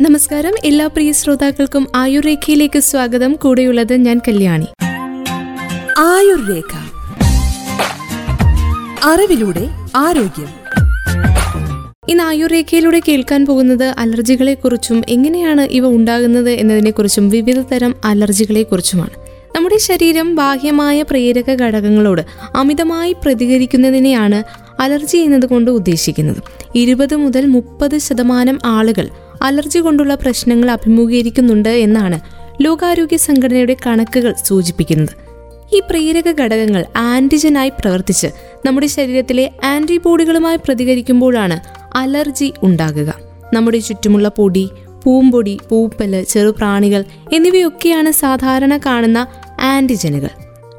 നമസ്കാരം. എല്ലാ പ്രിയ ശ്രോതാക്കൾക്കും ആയുർരേഖയിലേക്ക് സ്വാഗതം. കൂടെയുള്ളത് ഞാൻ കല്യാണി. ആയുർരേഖ. അറിവിലൂടെ ആരോഗ്യം. ഇന്ന് ആയുർരേഖയിലൂടെ കേൾക്കാൻ പോകുന്നത് അലർജികളെ കുറിച്ചും എങ്ങനെയാണ് ഇവ ഉണ്ടാകുന്നത് എന്നതിനെക്കുറിച്ചും വിവിധ തരം അലർജികളെ കുറിച്ചുമാണ് നമ്മുടെ ശരീരം ബാഹ്യമായ പ്രേരക ഘടകങ്ങളോട് അമിതമായി പ്രതികരിക്കുന്നതിനെയാണ് അലർജി എന്നതുകൊണ്ട് ഉദ്ദേശിക്കുന്നത്. ഇരുപത് മുതൽ മുപ്പത് ശതമാനം ആളുകൾ അലർജി കൊണ്ടുള്ള പ്രശ്നങ്ങൾ അഭിമുഖീകരിക്കുന്നുണ്ട് എന്നാണ് ലോകാരോഗ്യ സംഘടനയുടെ കണക്കുകൾ സൂചിപ്പിക്കുന്നത്. ഈ പ്രേരക ഘടകങ്ങൾ ആന്റിജനായി പ്രവർത്തിച്ച് നമ്മുടെ ശരീരത്തിലെ ആന്റിബോഡികളുമായി പ്രതികരിക്കുമ്പോഴാണ് അലർജി ഉണ്ടാകുക. നമ്മുടെ ചുറ്റുമുള്ള പൊടി പൂമ്പൊടി പൂപ്പൽ ചെറുപ്രാണികൾ എന്നിവയൊക്കെയാണ് സാധാരണ കാണുന്ന ആന്റിജനുകൾ.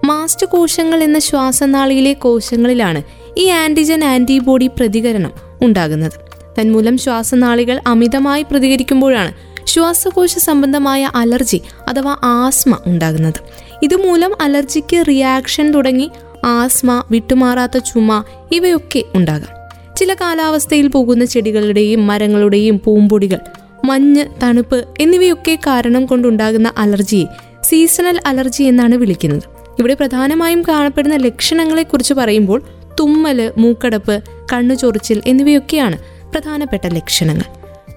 മാസ്റ്റ് കോശങ്ങൾ എന്ന ശ്വാസനാളിയിലെ കോശങ്ങളിലാണ് ഈ ആന്റിജൻ ആന്റിബോഡി പ്രതികരണം ഉണ്ടാകുന്നത്. തന്മൂലം ശ്വാസനാളികൾ അമിതമായി പ്രതികരിക്കുമ്പോഴാണ് ശ്വാസകോശ സംബന്ധമായ അലർജി അഥവാ ആസ്മ ഉണ്ടാകുന്നത്. ഇതുമൂലം അലർജിക്ക് റിയാക്ഷൻ തുടങ്ങി ആസ്മ വിട്ടുമാറാത്ത ചുമ ഇവയൊക്കെ ഉണ്ടാകാം. ചില കാലാവസ്ഥയിൽ പോകുന്ന ചെടികളുടെയും മരങ്ങളുടെയും പൂമ്പൊടികൾ മഞ്ഞ് തണുപ്പ് എന്നിവയൊക്കെ കാരണം കൊണ്ടുണ്ടാകുന്ന അലർജിയെ സീസണൽ അലർജി എന്നാണ് വിളിക്കുന്നത്. ഇവിടെ പ്രധാനമായും കാണപ്പെടുന്ന ലക്ഷണങ്ങളെക്കുറിച്ച് പറയുമ്പോൾ തുമ്മൽ മൂക്കടപ്പ് കണ്ണു ചൊറിച്ചിൽ എന്നിവയൊക്കെയാണ് പ്രധാനപ്പെട്ട ലക്ഷണങ്ങൾ.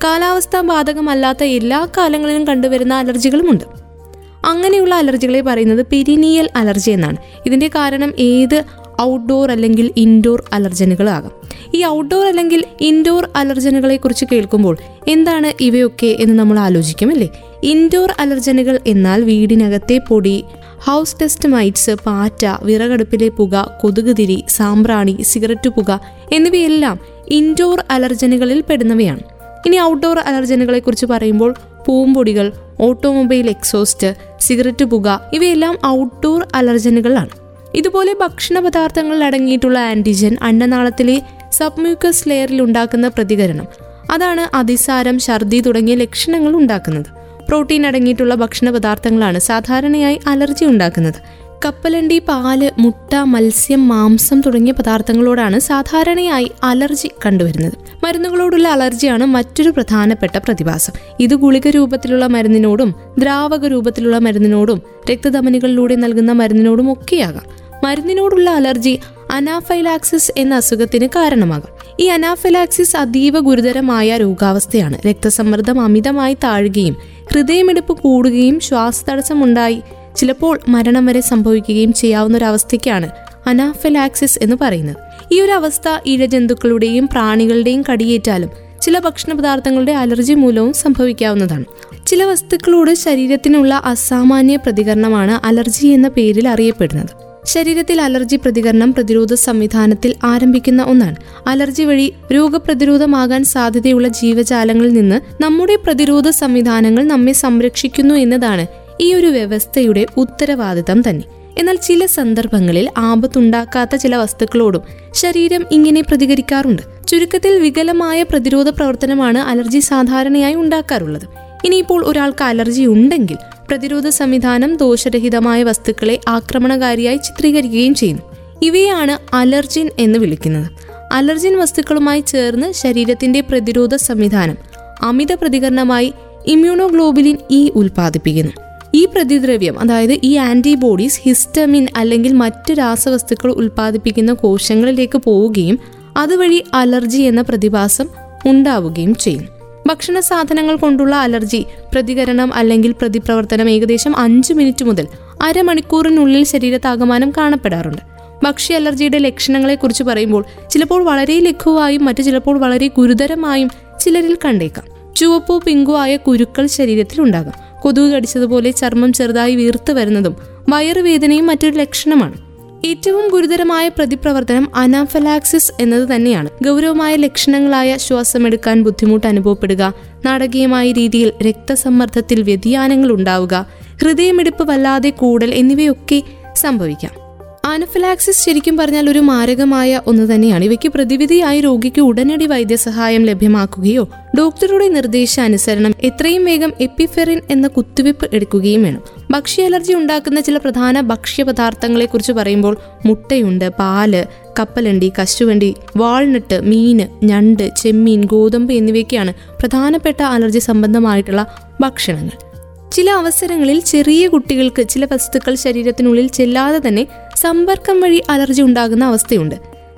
കാലാവസ്ഥ ബാധകമല്ലാത്ത എല്ലാ കാലങ്ങളിലും കണ്ടുവരുന്ന അലർജികളുമുണ്ട്. അങ്ങനെയുള്ള അലർജികളെ പറയുന്നത് പെരിനിയൽ അലർജി എന്നാണ്. ഇതിന്റെ കാരണം ഏത് ഔട്ട്ഡോർ അല്ലെങ്കിൽ ഇൻഡോർ അലർജനുകളാകാം. ഈ ഔട്ട്ഡോർ അല്ലെങ്കിൽ ഇൻഡോർ അലർജനുകളെ കുറിച്ച് കേൾക്കുമ്പോൾ എന്താണ് ഇവയൊക്കെ എന്ന് നമ്മൾ ആലോചിക്കുമല്ലേ ഇൻഡോർ അലർജനുകൾ എന്നാൽ വീടിനകത്തെ പൊടി ഹൗസ് ടെസ്റ്റ് മൈറ്റ്സ് പാറ്റ വിറകടുപ്പിലെ പുക കൊതുകുതിരി സാമ്പ്രാണി സിഗരറ്റ് പുക എന്നിവയെല്ലാം ഇൻഡോർ അലർജനുകളിൽ പെടുന്നവയാണ്. ഇനി ഔട്ട്ഡോർ അലർജനുകളെ കുറിച്ച് പറയുമ്പോൾ പൂമ്പൊടികൾ ഓട്ടോമൊബൈൽ എക്സോസ്റ്റ് സിഗരറ്റ് പുക ഇവയെല്ലാം ഔട്ട്ഡോർ അലർജനുകളാണ്. ഇതുപോലെ ഭക്ഷണ പദാർത്ഥങ്ങളിൽ അടങ്ങിയിട്ടുള്ള ആന്റിജൻ അന്നനാളത്തിലെ സബ്മ്യൂക്കസ് ലെയറിൽ ഉണ്ടാക്കുന്ന പ്രതികരണം. അതാണ് അതിസാരം ഛർദി തുടങ്ങിയ ലക്ഷണങ്ങൾ ഉണ്ടാക്കുന്നത്. പ്രോട്ടീൻ അടങ്ങിയിട്ടുള്ള ഭക്ഷണ പദാർത്ഥങ്ങളാണ് സാധാരണയായി അലർജി ഉണ്ടാക്കുന്നത്. കപ്പലണ്ടി പാൽ മുട്ട മത്സ്യം മാംസം തുടങ്ങിയ പദാർത്ഥങ്ങളോടാണ് സാധാരണയായി അലർജി കണ്ടുവരുന്നത്. മരുന്നുകളോടുള്ള അലർജിയാണ് മറ്റൊരു പ്രധാനപ്പെട്ട പ്രതിഭാസം. ഇത് ഗുളിക രൂപത്തിലുള്ള മരുന്നിനോടും ദ്രാവക രൂപത്തിലുള്ള മരുന്നിനോടും രക്തധമനികളിലൂടെ നൽകുന്ന മരുന്നിനോടും ഒക്കെയാകാം. മരുന്നിനോടുള്ള അലർജി അനാഫൈലാക്സിസ് എന്ന അസുഖത്തിന് കാരണമാകാം. ഈ അനാഫൈലാക്സിസ് അതീവ ഗുരുതരമായ രോഗാവസ്ഥയാണ്. രക്തസമ്മർദ്ദം അമിതമായി താഴുകയും ഹൃദയമിടിപ്പ് കൂടുകയും ശ്വാസതടസ്സമുണ്ടായി ചിലപ്പോൾ മരണം വരെ സംഭവിക്കുകയും ചെയ്യാവുന്ന ഒരു അവസ്ഥയ്ക്കാണ് അനാഫിലാക്സിസ് എന്ന് പറയുന്നത്. ഈ ഒരു അവസ്ഥ ഇഴജന്തുക്കളുടെയും പ്രാണികളുടെയും കടിയേറ്റാലും ചില ഭക്ഷണ പദാർത്ഥങ്ങളുടെ അലർജി മൂലവും സംഭവിക്കാവുന്നതാണ്. ചില വസ്തുക്കളോട് ശരീരത്തിനുള്ള അസാമാന്യ പ്രതികരണമാണ് അലർജി എന്ന പേരിൽ അറിയപ്പെടുന്നത്. ശരീരത്തിൽ അലർജി പ്രതികരണം പ്രതിരോധ സംവിധാനത്തിൽ ആരംഭിക്കുന്ന ഒന്നാണ്. അലർജി വഴി രോഗപ്രതിരോധമാകാൻ സാധ്യതയുള്ള ജീവജാലങ്ങളിൽ നിന്ന് നമ്മുടെ പ്രതിരോധ സംവിധാനങ്ങൾ നമ്മെ സംരക്ഷിക്കുന്നു എന്നതാണ് ഈ ഒരു വ്യവസ്ഥയുടെ ഉത്തരവാദിത്തം തന്നെ. എന്നാൽ ചില സന്ദർഭങ്ങളിൽ ആപത്തുണ്ടാക്കാത്ത ചില വസ്തുക്കളോടും ശരീരം ഇങ്ങനെ പ്രതികരിക്കാറുണ്ട്. ചുരുക്കത്തിൽ വികലമായ പ്രതിരോധ പ്രവർത്തനമാണ് അലർജി സാധാരണയായി ഉണ്ടാക്കാറുള്ളത്. ഇനിയിപ്പോൾ ഒരാൾക്ക് അലർജി ഉണ്ടെങ്കിൽ പ്രതിരോധ സംവിധാനം ദോഷരഹിതമായ വസ്തുക്കളെ ആക്രമണകാരിയായി ചിത്രീകരിക്കുകയും ചെയ്യുന്നു. ഇവയാണ് അലർജിൻ എന്ന് വിളിക്കുന്നത്. അലർജിൻ വസ്തുക്കളുമായി ചേർന്ന് ശരീരത്തിന്റെ പ്രതിരോധ സംവിധാനം അമിത പ്രതികരണമായി ഇമ്മ്യൂണോഗ്ലോബുലിൻ ഇ ഉൽപ്പാദിപ്പിക്കുന്നു. ഈ പ്രതിദ്രവ്യം അതായത് ഈ ആന്റിബോഡീസ് ഹിസ്റ്റമിൻ അല്ലെങ്കിൽ മറ്റ് രാസവസ്തുക്കൾ ഉൽപ്പാദിപ്പിക്കുന്ന കോശങ്ങളിലേക്ക് പോവുകയും അതുവഴി അലർജി എന്ന പ്രതിഭാസം ഉണ്ടാവുകയും ചെയ്യും. ഭക്ഷണ സാധനങ്ങൾ കൊണ്ടുള്ള അലർജി പ്രതികരണം അല്ലെങ്കിൽ പ്രതിപ്രവർത്തനം ഏകദേശം അഞ്ച് മിനിറ്റ് മുതൽ അരമണിക്കൂറിനുള്ളിൽ ശരീരത്താകമാനം കാണപ്പെടാറുണ്ട്. ഭക്ഷ്യ അലർജിയുടെ ലക്ഷണങ്ങളെ കുറിച്ച് പറയുമ്പോൾ ചിലപ്പോൾ വളരെ ലഘുവായും മറ്റു ചിലപ്പോൾ വളരെ ഗുരുതരമായും ചിലരിൽ കണ്ടേക്കാം. ചുവപ്പോ പിങ്കോ ആയ കുരുക്കൾ ശരീരത്തിൽ ഉണ്ടാകാം. കൊതുക് കടിച്ചതുപോലെ ചർമ്മം ചെറുതായി വീർത്ത് വരുന്നതും വയറുവേദനയും മറ്റൊരു ലക്ഷണമാണ്. ഏറ്റവും ഗുരുതരമായ പ്രതിപ്രവർത്തനം അനാഫലാക്സിസ് എന്നത് തന്നെയാണ്. ഗൗരവമായ ലക്ഷണങ്ങളായ ശ്വാസമെടുക്കാൻ ബുദ്ധിമുട്ട് അനുഭവപ്പെടുക നാടകീയമായ രീതിയിൽ രക്തസമ്മർദ്ദത്തിൽ വ്യതിയാനങ്ങൾ ഉണ്ടാവുക ഹൃദയമിടിപ്പ് വല്ലാതെ കൂടൽ എന്നിവയൊക്കെ സംഭവിക്കാം. ആനഫിലാക്സിസ് ശരിക്കും പറഞ്ഞാൽ ഒരു മാരകമായ ഒന്ന് തന്നെയാണ്. ഇവയ്ക്ക് പ്രതിവിധിയായി രോഗിക്ക് ഉടനടി വൈദ്യസഹായം ലഭ്യമാക്കുകയോ ഡോക്ടറുടെ നിർദ്ദേശാനുസരണം എത്രയും വേഗം എപ്പിഫെറിൻ എന്ന കുത്തിവയ്പ് എടുക്കുകയും വേണം. ഭക്ഷ്യ അലർജി ഉണ്ടാക്കുന്ന ചില പ്രധാന ഭക്ഷ്യപദാർത്ഥങ്ങളെക്കുറിച്ച് പറയുമ്പോൾ മുട്ടയുണ്ട് പാൽ കപ്പലണ്ടി കശുവണ്ടി വാൾനട്ട് മീന് ഞണ്ട് ചെമ്മീൻ ഗോതമ്പ് എന്നിവയൊക്കെയാണ് പ്രധാനപ്പെട്ട അലർജി സംബന്ധമായിട്ടുള്ള ഭക്ഷണങ്ങൾ. ചില അവസരങ്ങളിൽ ചെറിയ കുട്ടികൾക്ക് ചില വസ്തുക്കൾ ശരീരത്തിനുള്ളിൽ ചെല്ലാതെ തന്നെ സമ്പർക്കം വഴി അലർജി ഉണ്ടാകുന്ന അവസ്ഥയുണ്ട്.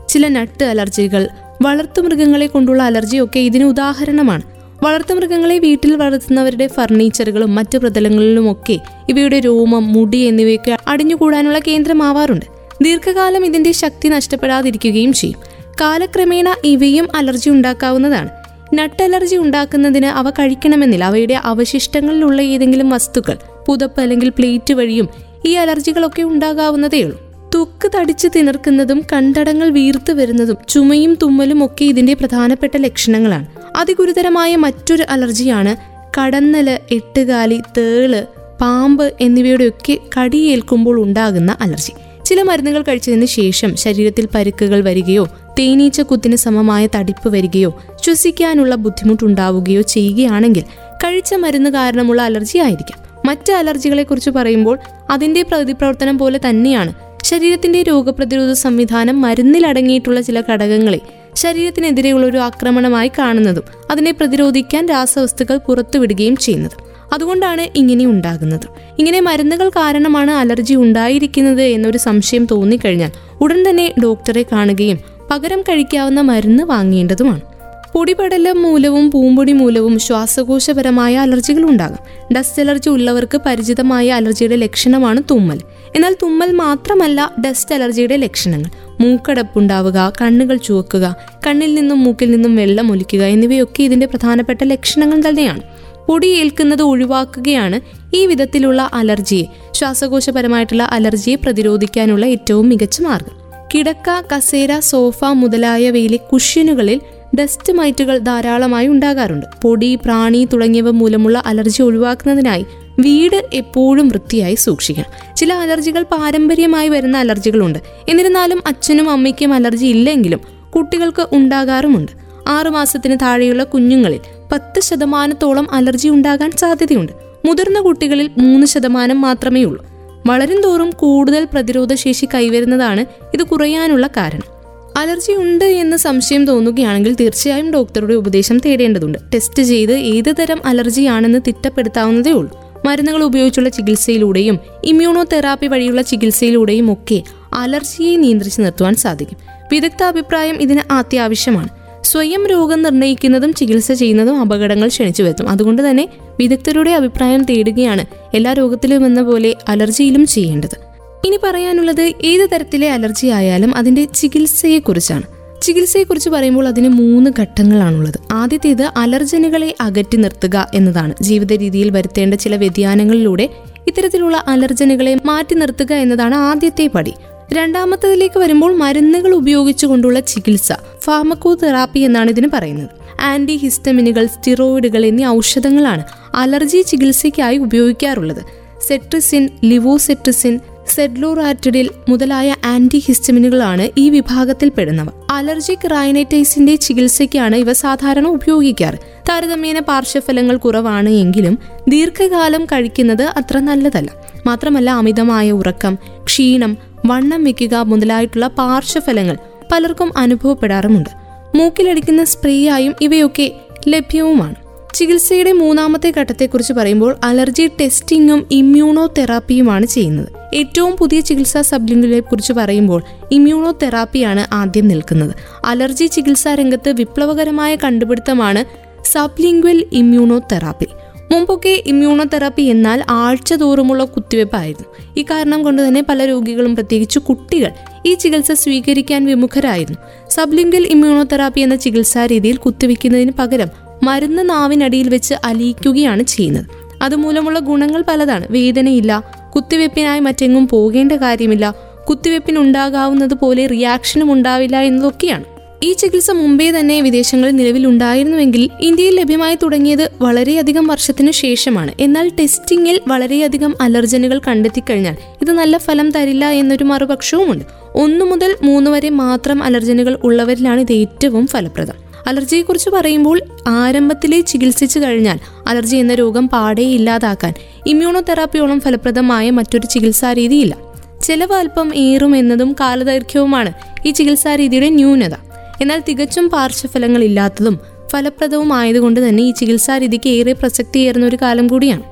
ചില നട്ട് അലർജികൾ വളർത്തുമൃഗങ്ങളെ കൊണ്ടുള്ള അലർജിയൊക്കെ ഇതിന് ഉദാഹരണമാണ്. വളർത്തുമൃഗങ്ങളെ വീട്ടിൽ വളർത്തുന്നവരുടെ ഫർണിച്ചറുകളും മറ്റു പ്രതലങ്ങളിലുമൊക്കെ ഇവയുടെ രോമം മുടി എന്നിവയൊക്കെ അടിഞ്ഞുകൂടാനുള്ള കേന്ദ്രമാവാറുണ്ട്. ദീർഘകാലം ഇതിന്റെ ശക്തി നഷ്ടപ്പെടാതിരിക്കുകയും ചെയ്യും. കാലക്രമേണ ഇവയും അലർജി ഉണ്ടാക്കാവുന്നതാണ്. നട്ട് അലർജി ഉണ്ടാക്കുന്നതിന് അവ കഴിക്കണമെന്നില്ല. അവയുടെ അവശിഷ്ടങ്ങളിലുള്ള ഏതെങ്കിലും വസ്തുക്കൾ പുതപ്പ് അല്ലെങ്കിൽ പ്ലേറ്റ് വഴിയും ഈ അലർജികളൊക്കെ ഉണ്ടാകാവുന്നതേയുള്ളൂ. ത്വക്ക് തടിച്ച് തിണർക്കുന്നതും കണ്ടടങ്ങൾ വീർത്തു വരുന്നതും ചുമയും തുമ്മലും ഒക്കെ ഇതിന്റെ പ്രധാനപ്പെട്ട ലക്ഷണങ്ങളാണ്. അതിഗുരുതരമായ മറ്റൊരു അലർജിയാണ് കടന്നൽ എട്ടുകാലി തേൾ പാമ്പ് എന്നിവയുടെയൊക്കെ കടിയേൽക്കുമ്പോൾ ഉണ്ടാകുന്ന അലർജി. ചില മരുന്നുകൾ കഴിച്ചതിന് ശേഷം ശരീരത്തിൽ പരുക്കുകൾ വരികയോ തേനീച്ച കുത്തിന് സമമായ തടിപ്പ് വരികയോ ശ്വസിക്കാനുള്ള ബുദ്ധിമുട്ടുണ്ടാവുകയോ ചെയ്യുകയാണെങ്കിൽ കഴിച്ച മരുന്ന് കാരണമുള്ള അലർജി ആയിരിക്കാം. മറ്റ് അലർജികളെ കുറിച്ച് പറയുമ്പോൾ അതിന്റെ പ്രതിപ്രവർത്തനം പോലെ തന്നെയാണ് ശരീരത്തിന്റെ രോഗപ്രതിരോധ സംവിധാനം മരുന്നിലടങ്ങിയിട്ടുള്ള ചില ഘടകങ്ങളെ ശരീരത്തിനെതിരെയുള്ള ഒരു ആക്രമണമായി കാണുന്നതും അതിനെ പ്രതിരോധിക്കാൻ രാസവസ്തുക്കൾ പുറത്തുവിടുകയും ചെയ്യുന്നതും. അതുകൊണ്ടാണ് ഇങ്ങനെ ഉണ്ടാകുന്നത്. ഇങ്ങനെ മരുന്നുകൾ കാരണമാണ് അലർജി ഉണ്ടായിരിക്കുന്നത് എന്നൊരു സംശയം തോന്നിക്കഴിഞ്ഞാൽ ഉടൻ തന്നെ ഡോക്ടറെ കാണുകയും പകരം കഴിക്കാവുന്ന മരുന്ന് വാങ്ങേണ്ടതുമാണ്. പൊടിപടലം മൂലവും പൂമ്പൊടി മൂലവും ശ്വാസകോശപരമായ അലർജികൾ ഉണ്ടാകാം. ഡസ്റ്റ് അലർജി ഉള്ളവർക്ക് പരിചിതമായ അലർജിയുടെ ലക്ഷണമാണ് തുമ്മൽ. എന്നാൽ തുമ്മൽ മാത്രമല്ല ഡസ്റ്റ് അലർജിയുടെ ലക്ഷണങ്ങൾ. മൂക്കടപ്പുണ്ടാവുക കണ്ണുകൾ ചുവക്കുക കണ്ണിൽ നിന്നും മൂക്കിൽ നിന്നും വെള്ളം ഒലിക്കുക എന്നിവയൊക്കെ ഇതിന്റെ പ്രധാനപ്പെട്ട ലക്ഷണങ്ങൾ തന്നെയാണ്. പൊടി ഏൽക്കുന്നത് ഒഴിവാക്കുകയാണ് ഈ വിധത്തിലുള്ള അലർജിയെ ശ്വാസകോശപരമായിട്ടുള്ള അലർജിയെ പ്രതിരോധിക്കാനുള്ള ഏറ്റവും മികച്ച മാർഗം. കിടക്ക കസേര സോഫ മുതലായവയിലെ കുഷ്യനുകളിൽ ഡസ്റ്റ് മൈറ്റുകൾ ധാരാളമായി ഉണ്ടാകാറുണ്ട്. പൊടി പ്രാണി തുടങ്ങിയവ മൂലമുള്ള അലർജി ഒഴിവാക്കുന്നതിനായി വീട് എപ്പോഴും വൃത്തിയായി സൂക്ഷിക്കണം. ചില അലർജികൾ പാരമ്പര്യമായി വരുന്ന അലർജികളുണ്ട്. എന്നിരുന്നാലും അച്ഛനും അമ്മയ്ക്കും അലർജി ഇല്ലെങ്കിലും കുട്ടികൾക്ക് ഉണ്ടാകാറുമുണ്ട്. ആറുമാസത്തിന് താഴെയുള്ള കുഞ്ഞുങ്ങളിൽ പത്ത് ശതമാനത്തോളം അലർജി ഉണ്ടാകാൻ സാധ്യതയുണ്ട്. മുതിർന്ന കുട്ടികളിൽ മൂന്ന് ശതമാനം മാത്രമേ ഉള്ളൂ വളരും തോറും കൂടുതൽ പ്രതിരോധശേഷി കൈവരുന്നതാണ് ഇത് കുറയാനുള്ള കാരണം. അലർജി ഉണ്ട് എന്ന് സംശയം തോന്നുകയാണെങ്കിൽ തീർച്ചയായും ഡോക്ടറുടെ ഉപദേശം തേടേണ്ടതുണ്ട്. ടെസ്റ്റ് ചെയ്ത് ഏത് തരം അലർജിയാണെന്ന് തിട്ടപ്പെടുത്താവുന്നതേ ഉള്ളൂ. മരുന്നുകൾ ഉപയോഗിച്ചുള്ള ചികിത്സയിലൂടെയും ഇമ്മ്യൂണോ തെറാപ്പി വഴിയുള്ള ചികിത്സയിലൂടെയും ഒക്കെ അലർജിയെ നിയന്ത്രിച്ചു നിർത്തുവാൻ സാധിക്കും. വിദഗ്ധ അഭിപ്രായം ഇതിന് അത്യാവശ്യമാണ്. സ്വയം രോഗം നിർണയിക്കുന്നതും ചികിത്സ ചെയ്യുന്നതും അപകടങ്ങൾ ക്ഷണിച്ചു വരുത്തും. അതുകൊണ്ട് തന്നെ വിദഗ്ധരുടെ അഭിപ്രായം തേടുകയാണ് എല്ലാ രോഗത്തിലും എന്ന പോലെ അലർജിയിലും ചെയ്യേണ്ടത്. ഇനി പറയാനുള്ളത് ഏത് തരത്തിലെ അലർജി ആയാലും അതിന്റെ ചികിത്സയെക്കുറിച്ചാണ്. ചികിത്സയെക്കുറിച്ച് പറയുമ്പോൾ അതിന് മൂന്ന് ഘട്ടങ്ങളാണുള്ളത്. ആദ്യത്തേത് അലർജനുകളെ അകറ്റി നിർത്തുക എന്നതാണ്. ജീവിത രീതിയിൽ വരുത്തേണ്ട ചില വ്യതിയാനങ്ങളിലൂടെ ഇത്തരത്തിലുള്ള അലർജനുകളെ മാറ്റി നിർത്തുക എന്നതാണ് ആദ്യത്തെ പടി. രണ്ടാമത്തതിലേക്ക് വരുമ്പോൾ മരുന്നുകൾ ഉപയോഗിച്ചുകൊണ്ടുള്ള ചികിത്സ ഫാർമക്കോ തെറാപ്പി എന്നാണ് ഇതിന് പറയുന്നത്. ആന്റി ഹിസ്റ്റമിനുകൾ സ്റ്റിറോയിഡുകൾ എന്നീ ഔഷധങ്ങളാണ് അലർജി ചികിത്സയ്ക്കായി ഉപയോഗിക്കാറുള്ളത്. സെട്രിസിൻ ലിവോസെട്രിസിൻ സെഡ്ലോറാറ്റിഡിൽ മുതലായ ആന്റി ഹിസ്റ്റമിനുകളാണ് ഈ വിഭാഗത്തിൽ പെടുന്നവ. അലർജിക് റൈനൈറ്റൈസിന്റെ ചികിത്സയ്ക്കാണ് ഇവ സാധാരണ ഉപയോഗിക്കാറ്. താരതമ്യേന പാർശ്വഫലങ്ങൾ കുറവാണ് എങ്കിലും ദീർഘകാലം കഴിക്കുന്നത് അത്ര നല്ലതല്ല. മാത്രമല്ല അമിതമായ ഉറക്കം ക്ഷീണം വണ്ണം വെക്കുക മുതലായിട്ടുള്ള പാർശ്വഫലങ്ങൾ പലർക്കും അനുഭവപ്പെടാറുമുണ്ട്. മൂക്കിലടിക്കുന്ന സ്പ്രേയായും ഇവയൊക്കെ ലഭ്യവുമാണ്. ചികിത്സയുടെ മൂന്നാമത്തെ ഘട്ടത്തെക്കുറിച്ച് പറയുമ്പോൾ അലർജി ടെസ്റ്റിങ്ങും ഇമ്മ്യൂണോ തെറാപ്പിയുമാണ് ചെയ്യുന്നത്. ഏറ്റവും പുതിയ ചികിത്സാ സബ്ലിംഗുകളെ കുറിച്ച് പറയുമ്പോൾ ഇമ്മ്യൂണോ തെറാപ്പിയാണ് ആദ്യം നിൽക്കുന്നത്. അലർജി ചികിത്സാ രംഗത്ത് വിപ്ലവകരമായ കണ്ടുപിടുത്തമാണ് സബ്ലിംഗ്വൽ ഇമ്മ്യൂണോ തെറാപ്പി മുമ്പൊക്കെ ഇമ്മ്യൂണോ തെറാപ്പി എന്നാൽ ആഴ്ച തോറുമുള്ള കുത്തിവയ്പ്പായിരുന്നു ഈ കാരണം കൊണ്ട് തന്നെ പല രോഗികളും പ്രത്യേകിച്ച് കുട്ടികൾ ഈ ചികിത്സ സ്വീകരിക്കാൻ വിമുഖരായിരുന്നു. സബ്ലിംഗൽ ഇമ്മ്യൂണോ തെറാപ്പി എന്ന ചികിത്സാ രീതിയിൽ കുത്തിവയ്ക്കുന്നതിന് പകരം മരുന്ന് നാവിനടിയിൽ വെച്ച് അലിയിക്കുകയാണ് ചെയ്യുന്നത്. അതുമൂലമുള്ള ഗുണങ്ങൾ പലതാണ്. വേദനയില്ല കുത്തിവെപ്പിനായി മറ്റെങ്ങും പോകേണ്ട കാര്യമില്ല കുത്തിവെപ്പിനുണ്ടാകാവുന്നത് പോലെ റിയാക്ഷനും ഉണ്ടാവില്ല എന്നതൊക്കെയാണ്. ഈ ചികിത്സ മുമ്പേ തന്നെ വിദേശങ്ങളിൽ നിലവിൽ ഉണ്ടായിരുന്നുവെങ്കിൽ ഇന്ത്യയിൽ ലഭ്യമായി തുടങ്ങിയത് വളരെയധികം വർഷത്തിനു ശേഷമാണ്. എന്നാൽ ടെസ്റ്റിംഗിൽ വളരെയധികം അലർജനുകൾ കണ്ടെത്തിക്കഴിഞ്ഞാൽ ഇത് നല്ല ഫലം തരില്ല എന്നൊരു മറുപക്ഷവുമുണ്ട്. ഒന്നു മുതൽ മൂന്ന് വരെ മാത്രം അലർജനുകൾ ഉള്ളവരിലാണ് ഇത് ഏറ്റവും ഫലപ്രദം. അലർജിയെക്കുറിച്ച് പറയുമ്പോൾ ആരംഭത്തിലെ ചികിത്സിച്ചു കഴിഞ്ഞാൽ അലർജി എന്ന രോഗം പാടെ ഇല്ലാതാക്കാൻ ഇമ്മ്യൂണോതെറാപ്പിയോളം ഫലപ്രദമായ മറ്റൊരു ചികിത്സാരീതിയില്ല ചിലവ് അല്പം ഏറും എന്നതും കാലദൈർഘ്യവുമാണ് ഈ ചികിത്സാരീതിയുടെ ന്യൂനത. എന്നാൽ തികച്ചും പാർശ്വഫലങ്ങൾ ഇല്ലാത്തതും ഫലപ്രദവും ആയതുകൊണ്ട് തന്നെ ഈ ചികിത്സാരീതിക്ക് ഏറെ പ്രസക്തിയേറുന്ന ഒരു കാലം കൂടിയാണ്.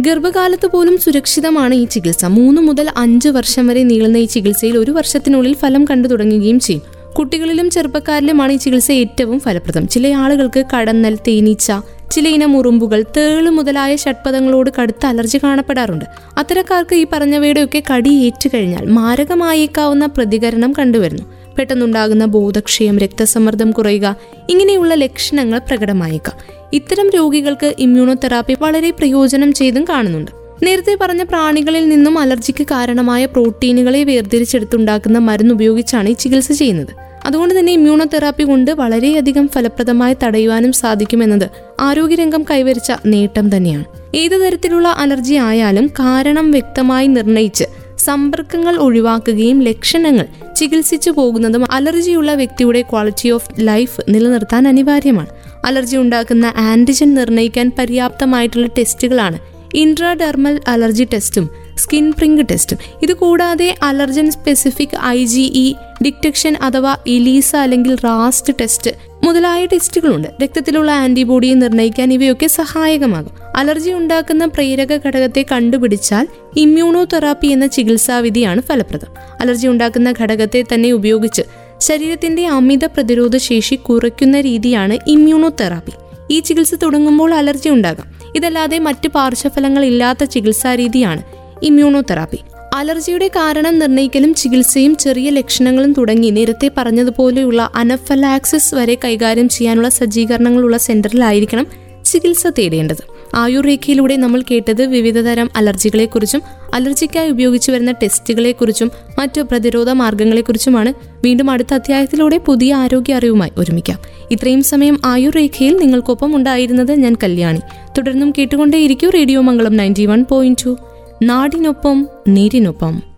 ഗർഭകാലത്ത് പോലും സുരക്ഷിതമാണ് ഈ ചികിത്സ. മൂന്ന് മുതൽ അഞ്ച് വർഷം വരെ നീളുന്ന ഈ ചികിത്സയിൽ ഒരു വർഷത്തിനുള്ളിൽ ഫലം കണ്ടു തുടങ്ങുകയും ചെയ്യും. കുട്ടികളിലും ചെറുപ്പക്കാരിലുമാണ് ഈ ചികിത്സ ഏറ്റവും ഫലപ്രദം. ചില ആളുകൾക്ക് കടന്നൽ തേനീച്ച ചില ഇനം ഉറുമ്പുകൾ തേൾ മുതലായ ഷഡ്പദങ്ങളോട് കടുത്ത അലർജി കാണപ്പെടാറുണ്ട്. അത്തരക്കാർക്ക് ഈ പറഞ്ഞവയുടെയൊക്കെ കടി ഏറ്റുകഴിഞ്ഞാൽ മാരകമായേക്കാവുന്ന പ്രതികരണം കണ്ടുവരുന്നു. പെട്ടെന്നുണ്ടാകുന്ന ബോധക്ഷയം രക്തസമ്മർദ്ദം കുറയുക ഇങ്ങനെയുള്ള ലക്ഷണങ്ങൾ പ്രകടമായേക്കാം. ഇത്തരം രോഗികൾക്ക് ഇമ്മ്യൂണോതെറാപ്പി വളരെ പ്രയോജനം ചെയ്തും കാണുന്നുണ്ട്. നേരത്തെ പറഞ്ഞ പ്രാണികളിൽ നിന്നും അലർജിക്ക് കാരണമായ പ്രോട്ടീനുകളെ വേർതിരിച്ചെടുത്തുണ്ടാക്കുന്ന മരുന്ന് ഉപയോഗിച്ചാണ് ഈ ചികിത്സ ചെയ്യുന്നത്. അതുകൊണ്ട് തന്നെ ഇമ്മ്യൂണോതെറാപ്പി കൊണ്ട് വളരെയധികം ഫലപ്രദമായി തടയുവാനും സാധിക്കുമെന്നത് ആരോഗ്യരംഗം കൈവരിച്ച നേട്ടം തന്നെയാണ്. ഏതു തരത്തിലുള്ള അലർജി ആയാലും കാരണം വ്യക്തമായി നിർണയിച്ച് സമ്പർക്കങ്ങൾ ഒഴിവാക്കുകയും ലക്ഷണങ്ങൾ ചികിത്സിച്ചു പോകുന്നതും അലർജിയുള്ള വ്യക്തിയുടെ ക്വാളിറ്റി ഓഫ് ലൈഫ് നിലനിർത്താൻ അനിവാര്യമാണ്. അലർജി ഉണ്ടാക്കുന്ന ആന്റിജൻ നിർണയിക്കാൻ പര്യാപ്തമായിട്ടുള്ള ടെസ്റ്റുകളാണ് ഇൻട്രാഡെർമൽ അലർജി ടെസ്റ്റും സ്കിൻ പ്രിങ്ക് ടെസ്റ്റും ഇത് കൂടാതെ allergen specific I G E detection അഥവാ ഇലീസ അല്ലെങ്കിൽ റാസ്റ്റ് ടെസ്റ്റ് മുതലായ ടെസ്റ്റുകളുണ്ട് രക്തത്തിലുള്ള ആന്റിബോഡി നിർണയിക്കാൻ ഇവയൊക്കെ സഹായകമാകും. അലർജി ഉണ്ടാക്കുന്ന പ്രേരക ഘടകത്തെ കണ്ടുപിടിച്ചാൽ ഇമ്മ്യൂണോ തെറാപ്പി എന്ന ചികിത്സാവിധിയാണ് ഫലപ്രദം. അലർജി ഉണ്ടാക്കുന്ന ഘടകത്തെ തന്നെ ഉപയോഗിച്ച് ശരീരത്തിന്റെ അമിത പ്രതിരോധ ശേഷി കുറയ്ക്കുന്ന രീതിയാണ് ഇമ്മ്യൂണോ തെറാപ്പി ഈ ചികിത്സ തുടങ്ങുമ്പോൾ അലർജി ഉണ്ടാകാം. ഇതല്ലാതെ മറ്റ് പാർശ്വഫലങ്ങൾ ഇല്ലാത്ത ചികിത്സാ രീതിയാണ് ഇമ്മ്യൂണോതെറാപ്പി. അലർജിയുടെ കാരണം നിർണയിക്കലും ചികിത്സയും ചെറിയ ലക്ഷണങ്ങളും തുടങ്ങി നേരത്തെ പറഞ്ഞതുപോലെയുള്ള അനഫലാക്സിസ് വരെ കൈകാര്യം ചെയ്യാനുള്ള സജ്ജീകരണങ്ങളുള്ള സെന്ററിലായിരിക്കണം ചികിത്സ തേടേണ്ടത്. ആയുർരേഖയിലൂടെ നമ്മൾ കേട്ടത് വിവിധതരം അലർജികളെക്കുറിച്ചും അലർജിക്കായി ഉപയോഗിച്ചു വരുന്ന ടെസ്റ്റുകളെക്കുറിച്ചും മറ്റു പ്രതിരോധ മാർഗങ്ങളെക്കുറിച്ചുമാണ് വീണ്ടും അടുത്ത അധ്യായത്തിലൂടെ പുതിയ ആരോഗ്യ അറിവുമായി ഒരുമിക്കാം. ഇത്രയും സമയം ആയുർരേഖയിൽ നിങ്ങൾക്കൊപ്പം ഉണ്ടായിരുന്നത് ഞാൻ കല്യാണി. തുടർന്നും കേട്ടുകൊണ്ടേയിരിക്കും radio Mangalam ninety one point two. നാടിനൊപ്പം നേരിനൊപ്പം.